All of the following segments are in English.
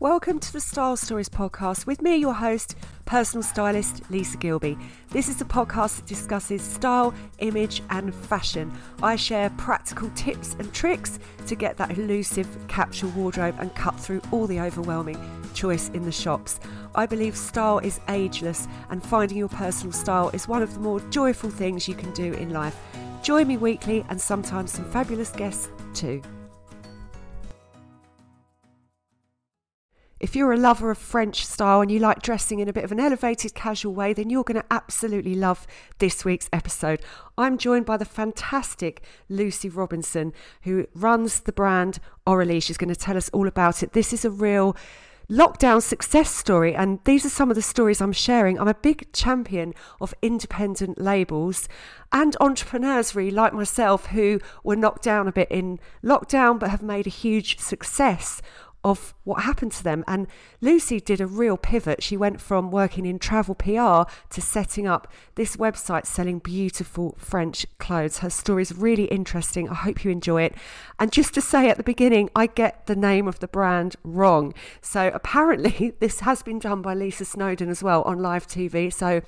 Welcome to the Style Stories podcast with me, your host, personal stylist Lisa Gilby. This is a podcast that discusses style, image, and fashion. I share practical tips and tricks to get that elusive capsule wardrobe and cut through all the overwhelming choice in the shops. I believe style is ageless, and finding your personal style is one of the more joyful things you can do in life. Join me weekly and sometimes some fabulous guests too. If you're a lover of French style and you like dressing in a bit of an elevated casual way, then you're going to absolutely love this week's episode. I'm joined by the fantastic Lucy Robinson, who runs the brand Aurelie. She's going to tell us all about it. This is a real lockdown success story, and these are some of the stories I'm sharing. I'm a big champion of independent labels and entrepreneurs, really, like myself, who were knocked down a bit in lockdown but have made a huge success of what happened to them. And Lucy did a real pivot. She went from working in travel PR to setting up this website selling beautiful French clothes. Her story is really interesting. I hope you enjoy it. And just to say at the beginning, I get the name of the brand wrong. So apparently, this has been done by Lisa Snowdon as well on live TV. So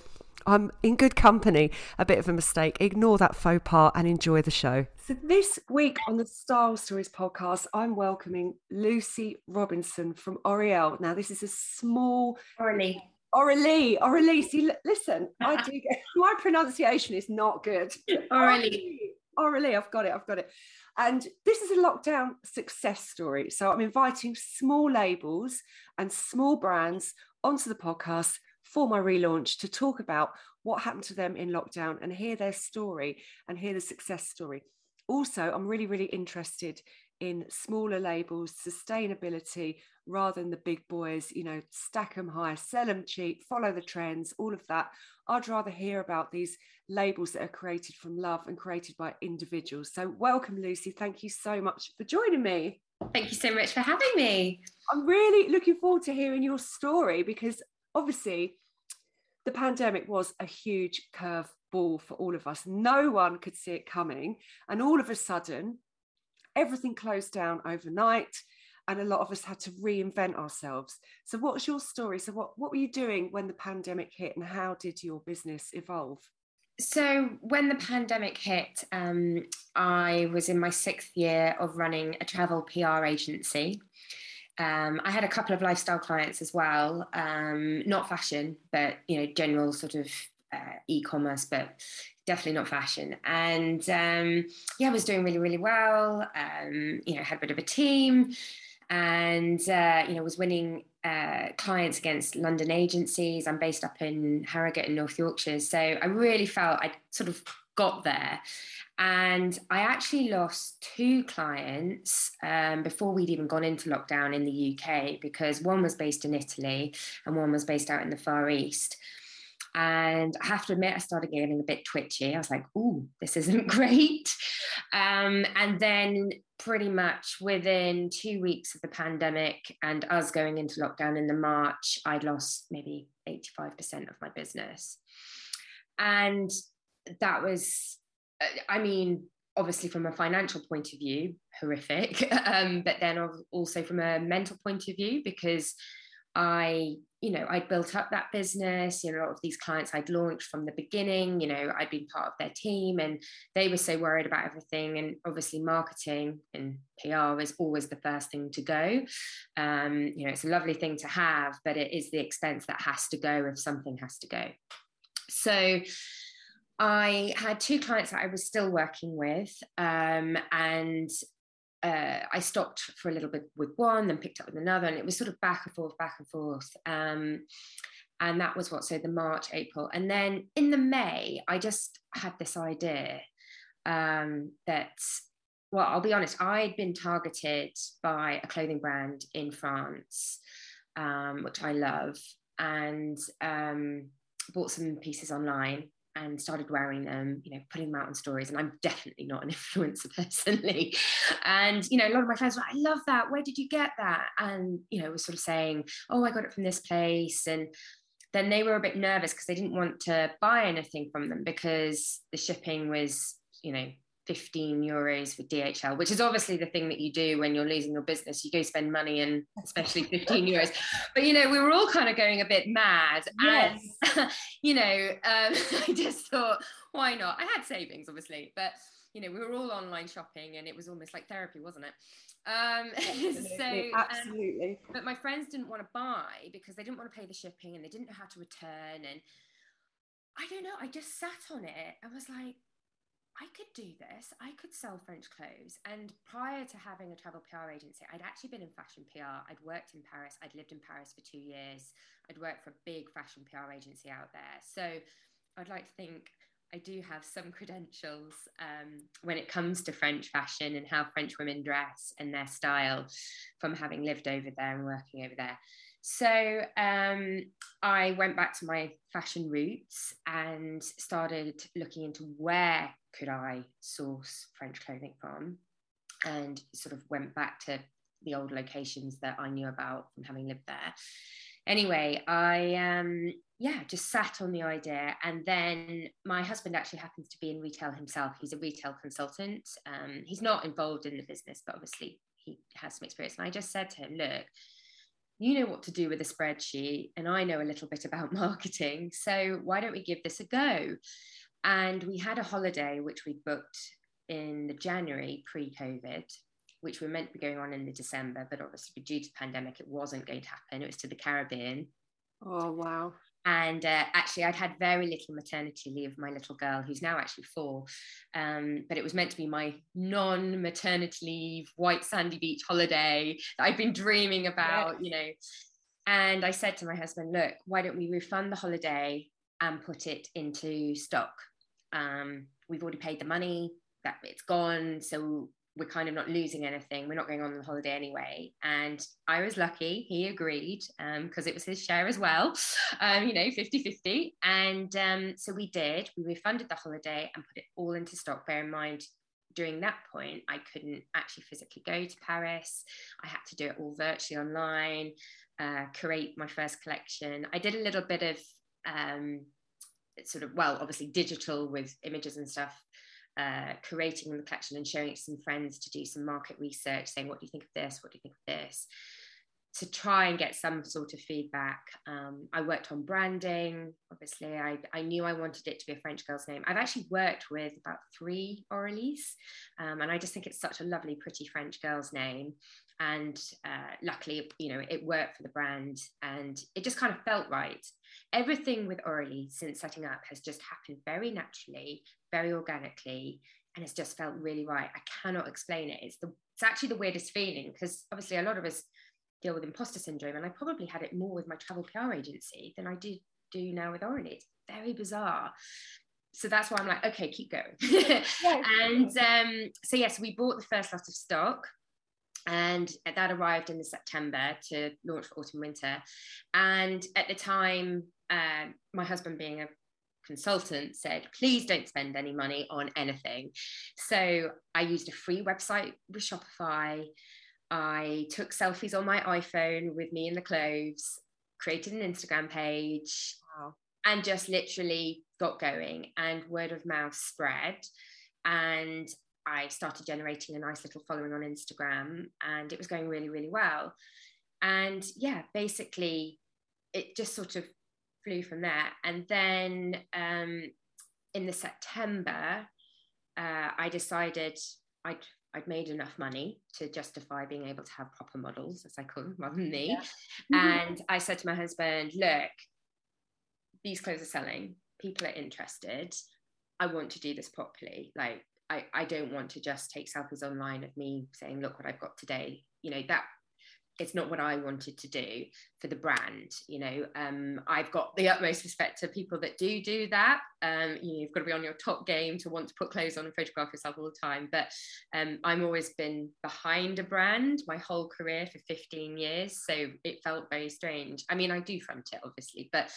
I'm in good company. A bit of a mistake. Ignore that faux pas and enjoy the show. So, this week on the Style Stories podcast, I'm welcoming Lucy Robinson from Oriel. Now, this is a small. Aurelie. Aurelie, Aurelie. See, listen, I do get my pronunciation is not good. Aurelie. Aurelie, I've got it, I've got it. And this is a lockdown success story. So I'm inviting small labels and small brands onto the podcast for my relaunch to talk about what happened to them in lockdown and hear their story and hear the success story. Also, I'm really, really interested in smaller labels, sustainability rather than the big boys, you know, stack them high, sell them cheap, follow the trends, all of that. I'd rather hear about these labels that are created from love and created by individuals. So, welcome, Lucy. Thank you so much for joining me. Thank you so much for having me. I'm really looking forward to hearing your story because obviously the pandemic was a huge curve ball for all of us. No one could see it coming. And all of a sudden, everything closed down overnight. And a lot of us had to reinvent ourselves. So, what's your story? So, what, what were you doing when the pandemic hit, and how did your business evolve? So, when the pandemic hit, um, I was in my sixth year of running a travel PR agency. Um, I had a couple of lifestyle clients as well, um, not fashion, but you know, general sort of uh, e-commerce, but definitely not fashion. And um, yeah, I was doing really, really well. Um, you know, had a bit of a team, and uh, you know, was winning uh, clients against London agencies. I'm based up in Harrogate in North Yorkshire, so I really felt I sort of got there. And I actually lost two clients um, before we'd even gone into lockdown in the UK because one was based in Italy and one was based out in the Far East. And I have to admit, I started getting a bit twitchy. I was like, "Ooh, this isn't great." Um, and then, pretty much within two weeks of the pandemic and us going into lockdown in the March, I'd lost maybe eighty-five percent of my business, and that was, I mean, obviously from a financial point of view, horrific, um, but then also from a mental point of view because I, you know, I'd built up that business, you know, a lot of these clients I'd launched from the beginning, you know, I'd been part of their team and they were so worried about everything. And obviously marketing and PR is always the first thing to go. Um, you know, it's a lovely thing to have, but it is the expense that has to go if something has to go. So I had two clients that I was still working with, um, and uh, I stopped for a little bit with one, then picked up with another, and it was sort of back and forth, back and forth. Um, and that was what, so the March, April. And then in the May, I just had this idea um, that, well, I'll be honest, I'd been targeted by a clothing brand in France, um, which I love, and um, bought some pieces online and started wearing them, you know, putting them out on stories. And I'm definitely not an influencer personally. And, you know, a lot of my friends were I love that. Where did you get that? And, you know, was sort of saying, oh, I got it from this place. And then they were a bit nervous because they didn't want to buy anything from them because the shipping was, you know, 15 euros for DHL, which is obviously the thing that you do when you're losing your business. You go spend money and especially 15 euros. But, you know, we were all kind of going a bit mad. Yes. And, you know, um, I just thought, why not? I had savings, obviously, but, you know, we were all online shopping and it was almost like therapy, wasn't it? Um, absolutely, so, absolutely. Um, but my friends didn't want to buy because they didn't want to pay the shipping and they didn't know how to return. And I don't know, I just sat on it. I was like, I could do this. I could sell French clothes. And prior to having a travel PR agency, I'd actually been in fashion PR. I'd worked in Paris. I'd lived in Paris for two years. I'd worked for a big fashion PR agency out there. So I'd like to think I do have some credentials um, when it comes to French fashion and how French women dress and their style from having lived over there and working over there. So um, I went back to my fashion roots and started looking into where could I source French clothing from, and sort of went back to the old locations that I knew about from having lived there. Anyway, I um, yeah just sat on the idea, and then my husband actually happens to be in retail himself. He's a retail consultant. Um, he's not involved in the business, but obviously he has some experience. And I just said to him, look you know what to do with a spreadsheet, and I know a little bit about marketing. So why don't we give this a go? And we had a holiday which we booked in the January pre COVID, which we were meant to be going on in the December, but obviously due to the pandemic, it wasn't going to happen. It was to the Caribbean. Oh, wow. And uh, actually, I'd had very little maternity leave, of my little girl, who's now actually four. Um, but it was meant to be my non maternity leave, white sandy beach holiday that I'd been dreaming about, yes. you know. And I said to my husband, look, why don't we refund the holiday and put it into stock? Um, we've already paid the money, that it's gone. So we're kind of not losing anything. We're not going on the holiday anyway. And I was lucky. He agreed because um, it was his share as well, um, you know, 50 50. And um, so we did. We refunded the holiday and put it all into stock. Bear in mind, during that point, I couldn't actually physically go to Paris. I had to do it all virtually online, uh, create my first collection. I did a little bit of um, sort of, well, obviously digital with images and stuff uh, curating the collection and showing it to some friends to do some market research, saying, What do you think of this? What do you think of this? To try and get some sort of feedback. Um, I worked on branding. Obviously, I, I knew I wanted it to be a French girl's name. I've actually worked with about three Aurelies, um, and I just think it's such a lovely, pretty French girl's name and uh, luckily you know it worked for the brand and it just kind of felt right everything with Aurelie since setting up has just happened very naturally very organically and it's just felt really right i cannot explain it it's the it's actually the weirdest feeling because obviously a lot of us deal with imposter syndrome and i probably had it more with my travel pr agency than i do do now with Aurelie it's very bizarre so that's why I'm like, okay, keep going. and um, so yes, we bought the first lot of stock and that arrived in the September to launch for autumn winter. And at the time, uh, my husband, being a consultant, said, please don't spend any money on anything. So I used a free website with Shopify. I took selfies on my iPhone with me in the clothes, created an Instagram page, wow. and just literally got going. And word of mouth spread. And I started generating a nice little following on Instagram and it was going really, really well. And yeah, basically, it just sort of flew from there. And then um, in the September, uh, I decided I'd I'd made enough money to justify being able to have proper models, as I call them, rather than me. Yeah. Mm-hmm. and I said to my husband, "Look, these clothes are selling. People are interested. I want to do this properly. Like, I, I don't want to just take selfies online of me saying, look what I've got today. You know, that it's not what I wanted to do for the brand. You know, um, I've got the utmost respect to people that do do that. Um, you know, you've got to be on your top game to want to put clothes on and photograph yourself all the time. But um, I'm always been behind a brand my whole career for 15 years, so it felt very strange. I mean, I do front it obviously, but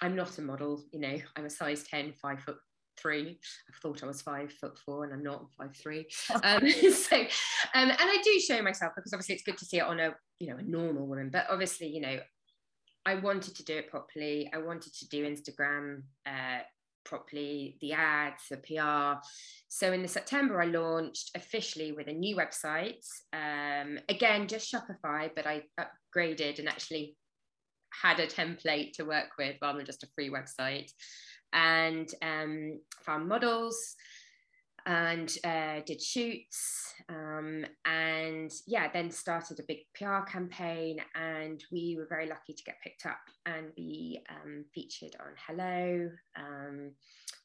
I'm not a model. You know, I'm a size 10, five foot three. I thought I was five foot four, and I'm not. I'm five three. Um, so, um, and I do show myself because obviously it's good to see it on a you know a normal woman. But obviously, you know, I wanted to do it properly. I wanted to do Instagram uh, properly, the ads, the PR. So in the September, I launched officially with a new website. Um, again, just Shopify, but I upgraded and actually had a template to work with rather than just a free website. And um, found models and uh, did shoots um, and yeah then started a big pr campaign and we were very lucky to get picked up and be um, featured on hello um,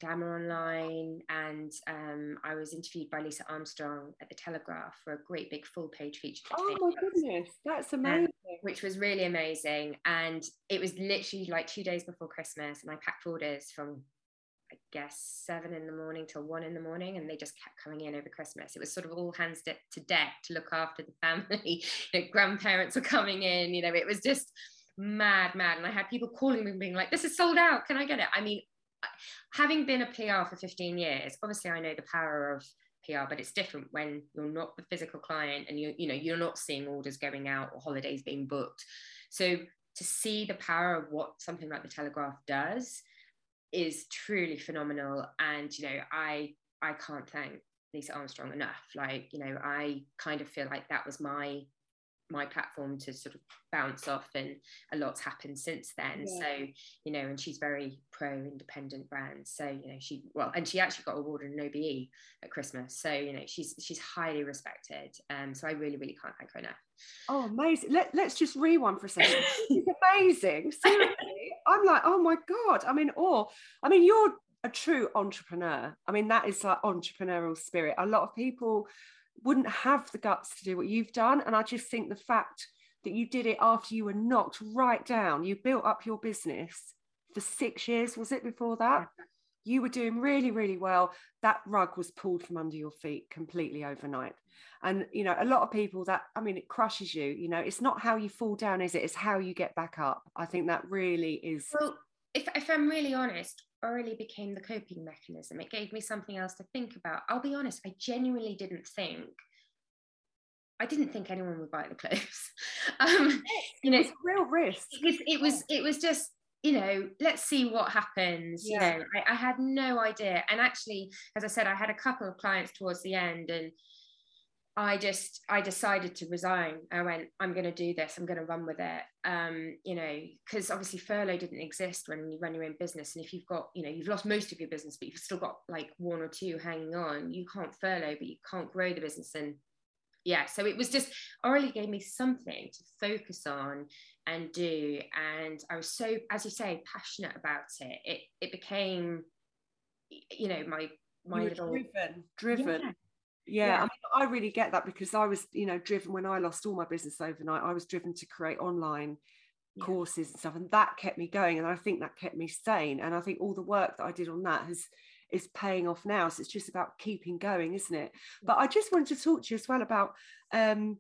glamour online and um, i was interviewed by lisa armstrong at the telegraph for a great big full page feature oh my goodness that's amazing. which was really amazing and it was literally like two days before christmas and i packed orders from guess seven in the morning till one in the morning, and they just kept coming in over Christmas. It was sort of all hands to deck to look after the family. you know, grandparents were coming in. You know, it was just mad, mad. And I had people calling me, being like, "This is sold out. Can I get it?" I mean, having been a PR for 15 years, obviously I know the power of PR, but it's different when you're not the physical client and you you know you're not seeing orders going out or holidays being booked. So to see the power of what something like the Telegraph does is truly phenomenal. And you know i i can't thank lisa armstrong enough. Like you know i kind of feel like that was my my platform to sort of bounce off and a lot's happened since then. Yeah. so you know and she's very pro independent brand. So you know she well and she actually got awarded an obe at christmas. So you know she's she's highly respected. Um so i really really can't thank her enough. Oh amazing. Let, let's just rewind for a second. It's amazing. Seriously. I'm like oh my god. I mean or i mean you're a true entrepreneur. I mean that is like entrepreneurial spirit. A lot of people wouldn't have the guts to do what you've done. And I just think the fact that you did it after you were knocked right down, you built up your business for six years, was it before that? You were doing really, really well. That rug was pulled from under your feet completely overnight. And, you know, a lot of people that, I mean, it crushes you. You know, it's not how you fall down, is it? It's how you get back up. I think that really is. Well, if, if I'm really honest, Aurelie became the coping mechanism. It gave me something else to think about. I'll be honest, I genuinely didn't think. I didn't think anyone would buy the clothes. um, you know, it's real risk. It was, it was, it was just, you know, let's see what happens. Yeah. You know, I, I had no idea. And actually, as I said, I had a couple of clients towards the end, and I just I decided to resign. I went, I'm going to do this. I'm going to run with it. Um, you know, because obviously furlough didn't exist when you run your own business, and if you've got, you know, you've lost most of your business, but you've still got like one or two hanging on. You can't furlough, but you can't grow the business. And yeah, so it was just Aurelie gave me something to focus on and do, and I was so, as you say, passionate about it. It it became, you know, my my little driven, driven. Yeah yeah, yeah, I really get that because I was, you know, driven when I lost all my business overnight. I was driven to create online yeah. courses and stuff, and that kept me going. And I think that kept me sane. And I think all the work that I did on that has is paying off now. So it's just about keeping going, isn't it? But I just wanted to talk to you as well about, um,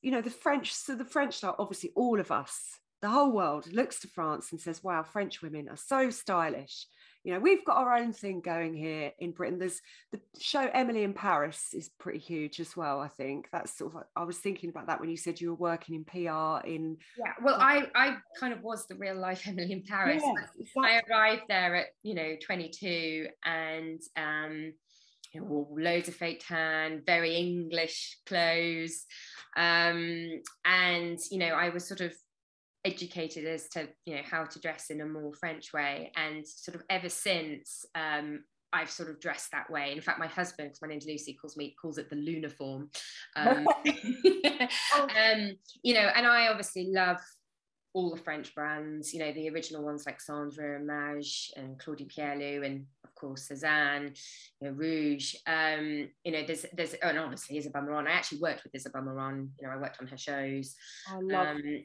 you know, the French. So the French, like obviously all of us, the whole world looks to France and says, "Wow, French women are so stylish." You know we've got our own thing going here in britain there's the show emily in paris is pretty huge as well i think that's sort of i was thinking about that when you said you were working in pr in yeah well i i kind of was the real life emily in paris yes, exactly. i arrived there at you know 22 and um you know, loads of fake tan, very English clothes. Um, and, you know, I was sort of educated as to you know how to dress in a more French way, and sort of ever since um, I've sort of dressed that way. In fact, my husband, because my name's Lucy, calls me calls it the Luniform. Um, um, you know, and I obviously love all the French brands. You know, the original ones like Sandro and Maje and Claudie Pierlot and of course, Sézane, you know, Rouje. Um, you know, there's there's oh, and obviously Isabel Marant. I actually worked with Isabel Marant. You know, I worked on her shows. I love um,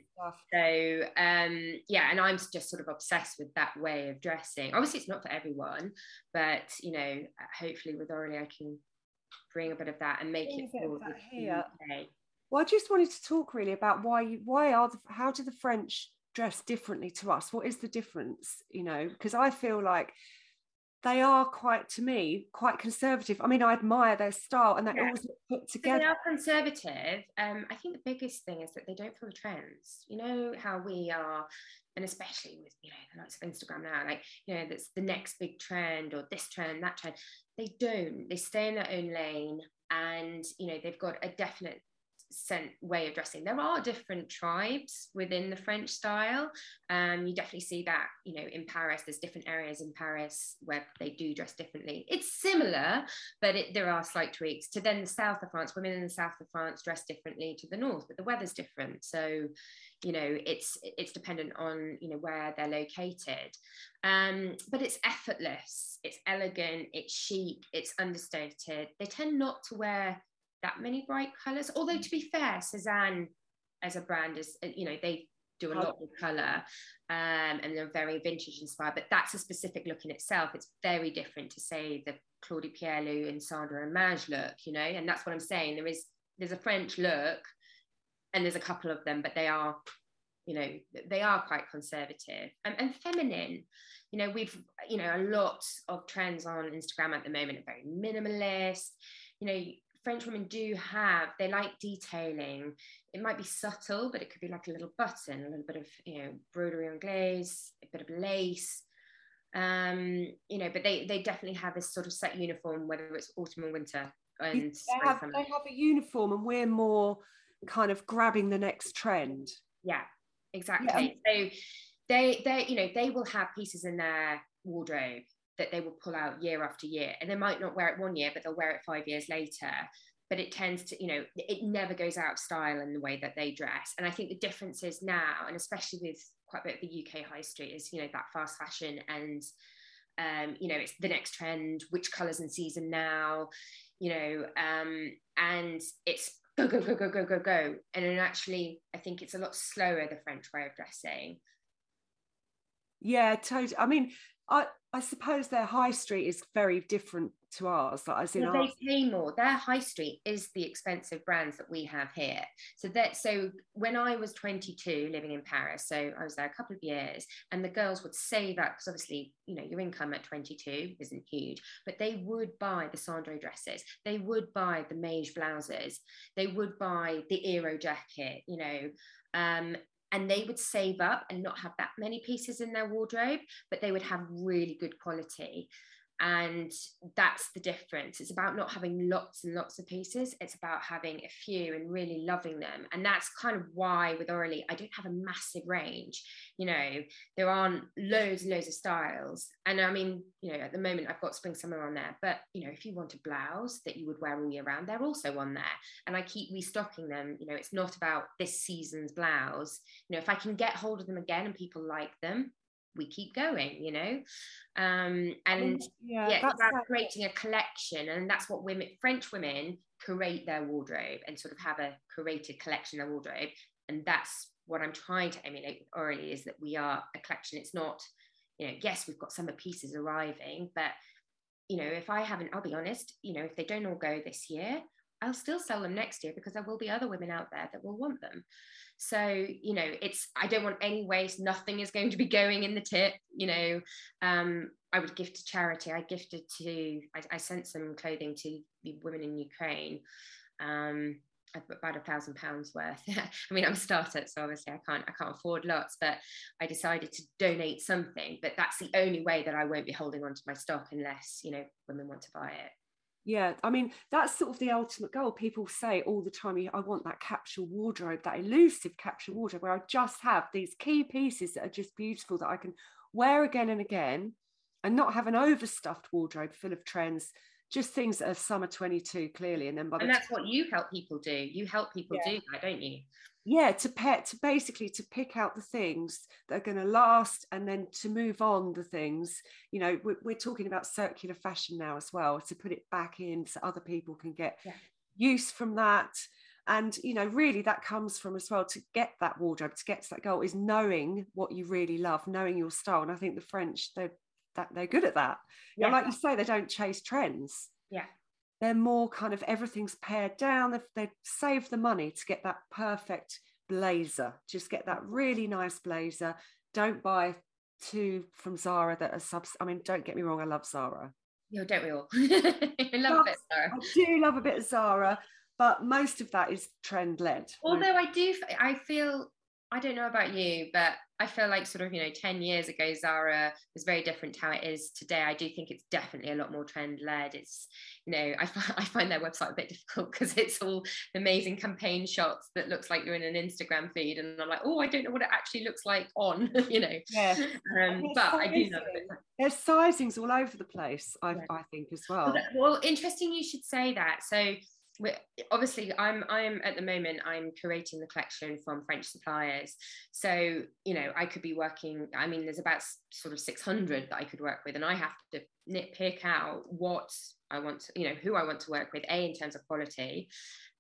So um, yeah, and I'm just sort of obsessed with that way of dressing. Obviously, it's not for everyone, but you know, hopefully with Aurelie, I can bring a bit of that and make bring it for the here. Well, I just wanted to talk really about why you, why are the, how do the French dress differently to us? What is the difference? You know, because I feel like they are quite to me quite conservative i mean i admire their style and they're yeah. always put together they are conservative um, i think the biggest thing is that they don't follow trends you know how we are and especially with you know the likes of instagram now like you know that's the next big trend or this trend that trend they don't they stay in their own lane and you know they've got a definite sent way of dressing. There are different tribes within the French style. Um, you definitely see that, you know, in Paris. There's different areas in Paris where they do dress differently. It's similar, but it, there are slight tweaks. To then the south of France, women in the south of France dress differently to the north, but the weather's different. So, you know, it's it's dependent on you know where they're located. Um, but it's effortless. It's elegant. It's chic. It's understated. They tend not to wear that many bright colors. Although to be fair, Sézane as a brand is, uh, you know, they do a lot with color um, and they're very vintage inspired, but that's a specific look in itself. It's very different to say the Claudie Pierlot and Sandro and Maje look, you know, and that's what I'm saying. There is, there's a French look and there's a couple of them, but they are, you know, they are quite conservative and, and feminine. You know, we've, you know, a lot of trends on Instagram at the moment are very minimalist. You know, French women do have, they like detailing. It might be subtle, but it could be like a little button, a little bit of, you know, broderie anglaise, a bit of lace. Um, you know, but they they definitely have this sort of set uniform, whether it's autumn or winter. And they have, they have a uniform, and we're more kind of grabbing the next trend. Yeah, exactly. Yeah. So they they you know they will have pieces in their wardrobe that they will pull out year after year. And they might not wear it one year but they'll wear it five years later. But it tends to you know it never goes out of style in the way that they dress. And i think the difference is now and especially with quite a bit of the uk high street is you know that fast fashion and um, you know it's the next trend which colors in season now you know um, and it's go go go go go go go. And then actually i think it's a lot slower the french way of dressing. Yeah totally. I mean I I suppose their high street is very different to ours. Like as in well, they pay more. Their high street is the expensive brands that we have here. So that so when I was 22 living in Paris, so I was there a couple of years, and the girls would save up because obviously you know your income at 22 isn't huge, but they would buy the Sandro dresses, they would buy the Maje blouses, they would buy the IRO jacket, you know, um, and they would save up and not have that many pieces in their wardrobe, but they would have really good quality and that's the difference. It's about not having lots and lots of pieces. It's about having a few and really loving them. And that's kind of why with Aurelie I don't have a massive range. You know there aren't loads and loads of styles. And I mean you know at the moment I've got spring summer on there but you know if you want a blouse that you would wear all year round they're also on there. And I keep restocking them. You know it's not about this season's blouse. You know if I can get hold of them again and people like them we keep going you know? Um, and yeah, yeah it's about creating a collection and that's what women french women create their wardrobe and sort of have a curated collection of wardrobe. And that's what i'm trying to emulate Aurelie is that we are a collection. It's not you know yes we've got summer pieces arriving but you know if i haven't i'll be honest you know if they don't all go this year I'll still sell them next year because there will be other women out there that will want them. So, you know, it's, I don't want any waste. Nothing is going to be going in the tip. You know, um, I would gift to charity. I gifted to, I, I sent some clothing to the women in Ukraine. Um, about a thousand pounds worth. I mean, I'm a startup, so obviously I can't I can't afford lots, but I decided to donate something. But that's the only way that I won't be holding on to my stock unless you know women want to buy it. Yeah, I mean, that's sort of the ultimate goal. People say all the time, I want that capsule wardrobe, that elusive capsule wardrobe where I just have these key pieces that are just beautiful that I can wear again and again and not have an overstuffed wardrobe full of trends, just things that are summer 22 clearly. And then by the And that's what you help people do. You help people yeah. do that, don't you? Yeah to pet to basically to pick out the things that are going to last and then to move on the things. You know we're, we're, talking about circular fashion now as well to put it back in so other people can get yeah. use from that. And you know really that comes from as well to get that wardrobe to get to that goal is knowing what you really love knowing your style. And i think the french they're that they're good at that. Yeah. You know, like you say they don't chase trends. Yeah they're more kind of everything's pared down. They've, they've saved the money to get that perfect blazer. Just get that really nice blazer. Don't buy two from Zara that are subs. I mean, don't get me wrong, I love Zara. Yeah, don't we all? I love a bit Zara. I do love a bit of Zara, but most of that is trend led. Although I do, I feel I don't know about you, but I feel like sort of, you know, 10 years ago, Zara was very different to how it is today. I do think it's definitely a lot more trend led. It's, you know, I, find, I find their website a bit difficult because it's all amazing campaign shots that looks like you're in an Instagram feed. And I'm like, oh, I don't know what it actually looks like on, you know. Yeah. Um, but I do know. There's sizings all over the place, I, yeah. I think, as well. Well, interesting you should say that. So, obviously i'm i'm at the moment i'm curating the collection from french suppliers. So you know i could be working i mean there's about sort of 600 that i could work with and i have to nitpick out what i want to, you know who i want to work with a in terms of quality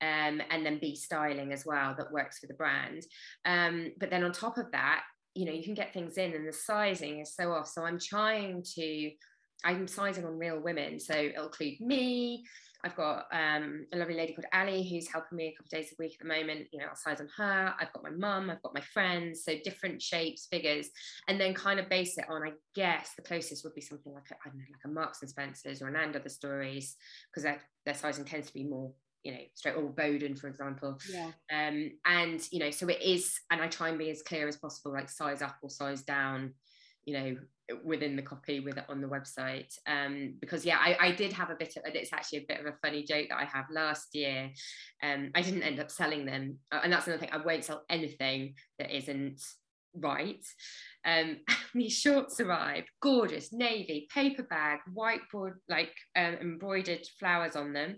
um, and then b styling as well that works for the brand. Um, but then on top of that you know you can get things in and the sizing is so off. So i'm trying to i'm sizing on real women so it'll include me I've got um, a lovely lady called Ali who's helping me a couple of days a week at the moment. You know, I'll size on her. I've got my mum, I've got my friends, so different shapes, figures, and then kind of base it on. I guess the closest would be something like a, I don't know, like a Marks and Spencers or an And Other Stories, because their, their sizing tends to be more you know straight or Boden for example yeah um and you know so it is and I try and be as clear as possible like size up or size down you know within the copy with it on the website. Um, because yeah I, I did have a bit of it's actually a bit of a funny joke that I have. Last year um, I didn't end up selling them. Uh, and that's another thing I won't sell anything that isn't right. Um, these shorts arrived gorgeous navy paper bag whiteboard like um, embroidered flowers on them.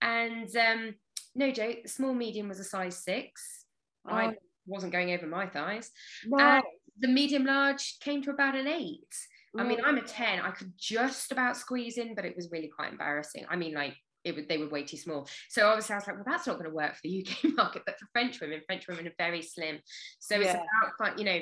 And um, no joke small medium was a size six. Oh. I wasn't going over my thighs. No. And the medium large came to about an eight. I mean, mm. I'm a 10. I could just about squeeze in, but it was really quite embarrassing. I mean, like, it would, they were way too small. So obviously I was like, well, that's not going to work for the UK market, but for French women, French women are very slim. So yeah. it's about, you know,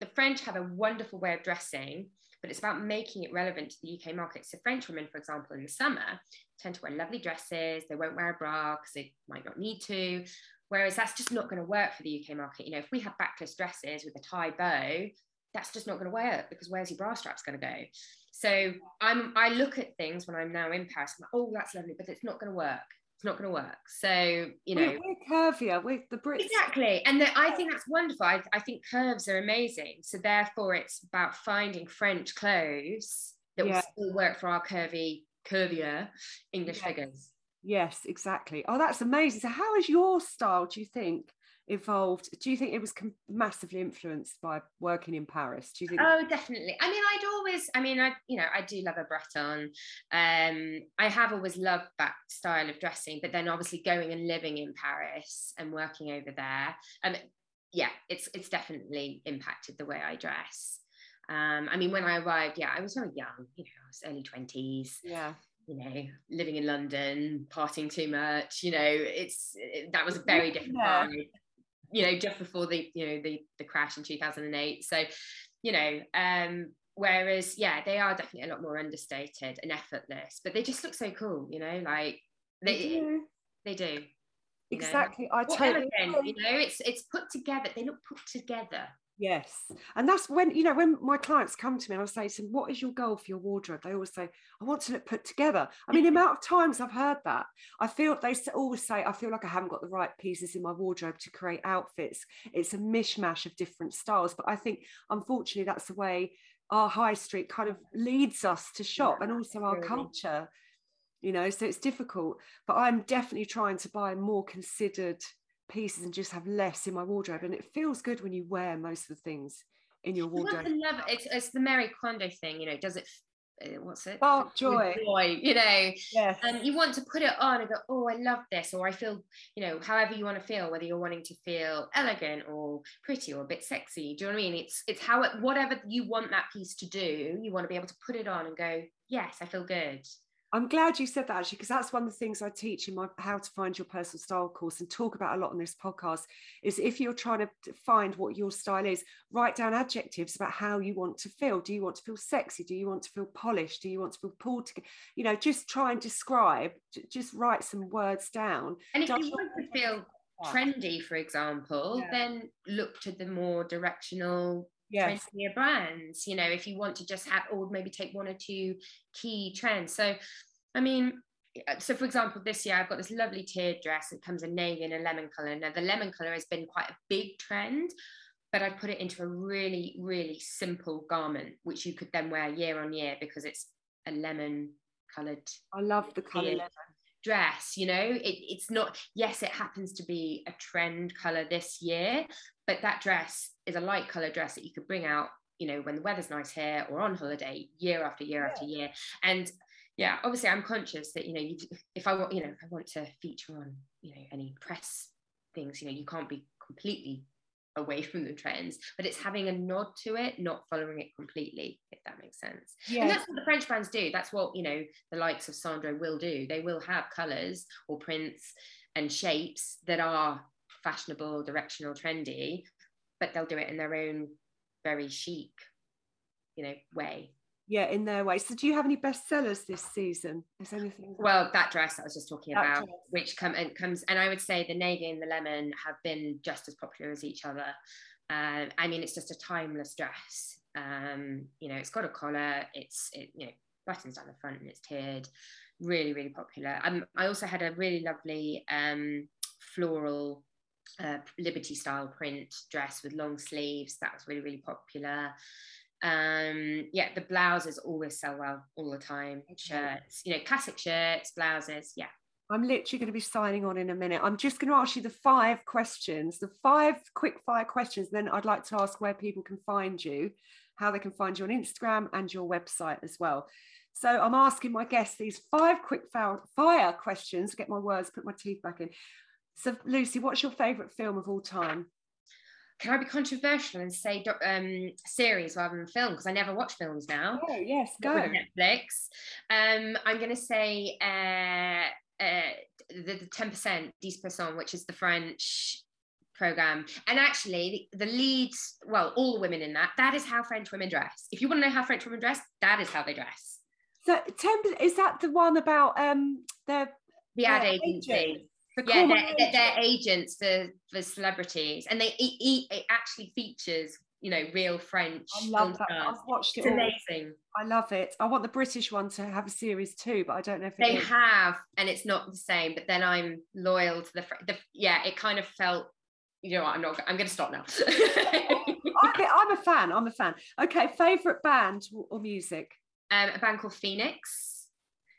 the French have a wonderful way of dressing, but it's about making it relevant to the UK market. So French women, for example, in the summer tend to wear lovely dresses. They won't wear a bra because they might not need to. Whereas that's just not going to work for the UK market. You know, if we have backless dresses with a tie bow, that's just not going to work because where's your bra straps going to go? So I'm I look at things when I'm now in Paris. I'm like, oh, that's lovely, but it's not going to work. It's not going to work. So you know, we're, curvier. We're the Brits. Exactly, and the, I think that's wonderful. I, I think curves are amazing. So therefore, it's about finding French clothes that yeah. will still work for our curvy, curvier English yes. figures. Yes, exactly. Oh, that's amazing. So, how has your style, do you think, evolved? Do you think it was com- massively influenced by working in Paris? Do you think? Oh, definitely. I mean, I'd always, I mean, I, you know, I do love a Breton. Um, I have always loved that style of dressing, but then obviously going and living in Paris and working over there, um, yeah, it's it's definitely impacted the way I dress. Um, I mean, when I arrived, yeah, I was very young, you know, I was early 20s. Yeah you know, living in London, partying too much, you know, it's it, that was a very different yeah. time, you know, just before the, you know, the the crash in 2008. So, you know, um, whereas yeah, they are definitely a lot more understated and effortless, but they just look so cool, you know, like they they do. They do exactly. Know? I totally. you know, it's it's put together. They look put together. Yes. And that's when, you know, when my clients come to me and I say to them, what is your goal for your wardrobe? They always say, I want to look put together. I mean, the mm-hmm. amount of times I've heard that, I feel they always say, I feel like I haven't got the right pieces in my wardrobe to create outfits. It's a mishmash of different styles. But I think, unfortunately, that's the way our high street kind of leads us to shop and also our culture, you know, so it's difficult. But I'm definitely trying to buy more considered pieces and just have less in my wardrobe. And it feels good when you wear most of the things in your wardrobe. Love, it's, it's the Marie Kondo thing, you know, does it uh, what's it? Oh, joy. joy, you know. Yes. And you want to put it on and go, oh, I love this, or I feel, you know, however you want to feel, whether you're wanting to feel elegant or pretty or a bit sexy. Do you know what I mean? It's it's how it, whatever you want that piece to do, you want to be able to put it on and go, yes, I feel good. I'm glad you said that actually, because that's one of the things I teach in my How to Find Your Personal Style course and talk about a lot on this podcast. Is if you're trying to find what your style is, write down adjectives about how you want to feel. Do you want to feel sexy? Do you want to feel polished? Do you want to feel pulled together? You know, just try and describe, just write some words down. And if you want to feel trendy, for example, yeah. then look to the more directional yes. trendier brands. You know, if you want to just have, or maybe take one or two key trends. So, I mean, uh, so for example, this year I've got this lovely tiered dress. It comes in navy and a lemon color. Now the lemon color has been quite a big trend, but I put it into a really, really simple garment, which you could then wear year on year because it's a lemon colored. I love the color lemon dress you know it, it's not yes it happens to be a trend color this year but that dress is a light color dress that you could bring out you know when the weather's nice here or on holiday year after year yeah. after year and yeah obviously i'm conscious that you know you, if i want you know if i want to feature on you know any press things you know you can't be completely away from the trends but it's having a nod to it not following it completely if that makes sense. Yes. and that's what the french brands do. That's what you know the likes of sandro will do. They will have colors or prints and shapes that are fashionable directional trendy but they'll do it in their own very chic you know way yeah in their way. So do you have any bestsellers this season? Is anything well that dress i was just talking that about dress. which come and comes and i would say the navy and the lemon have been just as popular as each other. Uh, i mean it's just a timeless dress. Um, you know it's got a collar it's it, you know buttons down the front and it's tiered. Really really popular. Um, i also had a really lovely um, floral uh, liberty style print dress with long sleeves. That was really really popular um yeah the blouses always sell well all the time shirts you know classic shirts blouses yeah I'm literally going to be signing on in a minute. I'm just going to ask you the five questions, the five quick fire questions. Then I'd like to ask where people can find you, how they can find you on Instagram and your website as well. So I'm asking my guests these five quick fire questions, to get my words, put my teeth back in. So, Lucy, what's your favourite film of all time? Can I be controversial and say um, series rather than film? Because I never watch films now. Oh, yes, go. Netflix. Um, I'm going to say uh, uh, the, the 10% 10%, which is the French program. And actually, the, the leads, well, all the women in that, that is how French women dress. If you want to know how French women dress, that is how they dress. So, 10 is that the one about um, the the ad agency? Agent? yeah, they're, they're, they're, agents for, for celebrities, and they it, it actually features you know real French. I love that. I've watched it. It's amazing. I love it. I want the British one to have a series too, but I don't know if they have, and it's not the same. But then I'm loyal to the, the yeah. It kind of felt. You know what? I'm not. I'm going to stop now. I'm a fan. I'm a fan. Okay, favorite band or music? Um, a band called Phoenix.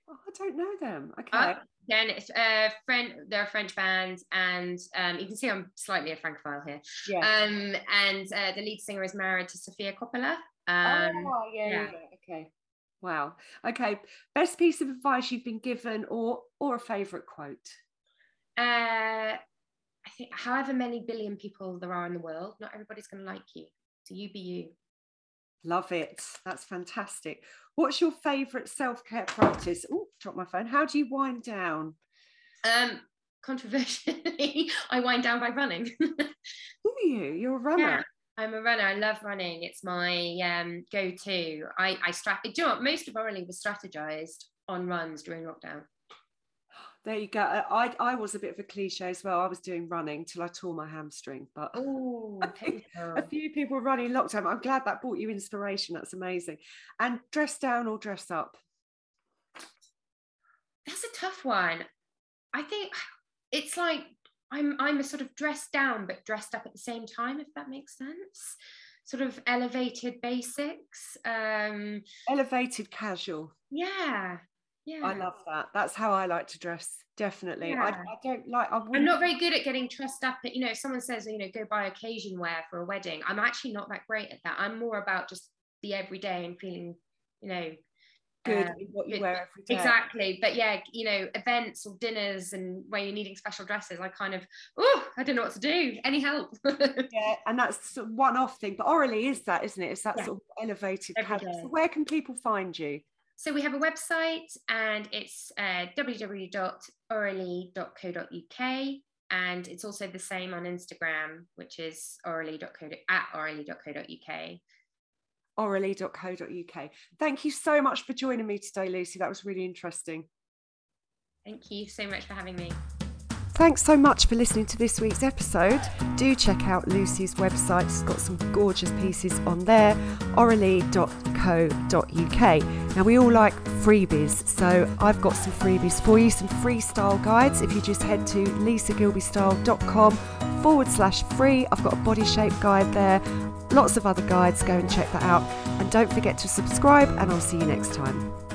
Oh, I don't know them. Okay. Uh, again, it's a friend. They're a French band, and um, you can see I'm slightly a francophile here. Yeah. Um, and uh, the lead singer is married to Sofia Coppola. Um, oh yeah, yeah. yeah. Okay. Wow. Okay. Best piece of advice you've been given, or or a favourite quote? Uh, I think however many billion people there are in the world, not everybody's going to like you. So you be you. Love it. That's fantastic. What's your favourite self care practice? Oh, drop my phone. How do you wind down? Um, controversially, I wind down by running. Who are you? You're a runner. Yeah, I'm a runner. I love running. It's my um, go-to. I I strat. Do you know what? Most of Aurelie was strategized on runs during lockdown. There you go. I I was a bit of a cliche as well. I was doing running till I tore my hamstring, but Ooh, a few people running lockdown. I'm glad that brought you inspiration. That's amazing. And dress down or dress up? That's a tough one. I think it's like I'm I'm a sort of dressed down but dressed up at the same time, if that makes sense. Sort of elevated basics. Um elevated casual. Yeah, yeah. i love that. That's how i like to dress definitely. Yeah. I, I, don't like I am not very good at getting dressed up at you know if someone says you know go buy occasion wear for a wedding i'm actually not that great at that. I'm more about just the everyday and feeling you know good uh, what you wear every day. exactly. But yeah you know events or dinners and where you're needing special dresses i kind of oh i don't know what to do. Any help? Yeah and that's sort of one-off thing but Aurelie is that isn't it? It's that yeah. sort of elevated so where can people find you so we have a website and it's uh, www.aurelie.co.uk and it's also the same on Instagram, which is aurelie.co at aurelie.co.uk. Aurelie.co.uk. Thank you so much for joining me today, Lucy. That was really interesting. Thank you so much for having me. Thanks so much for listening to this week's episode. Do check out Lucy's website, it's got some gorgeous pieces on there, aurelie.co.uk. Now, we all like freebies, so I've got some freebies for you, some freestyle guides. If you just head to lisagilbystyle.com forward slash free, I've got a body shape guide there, lots of other guides. Go and check that out. And don't forget to subscribe, and I'll see you next time.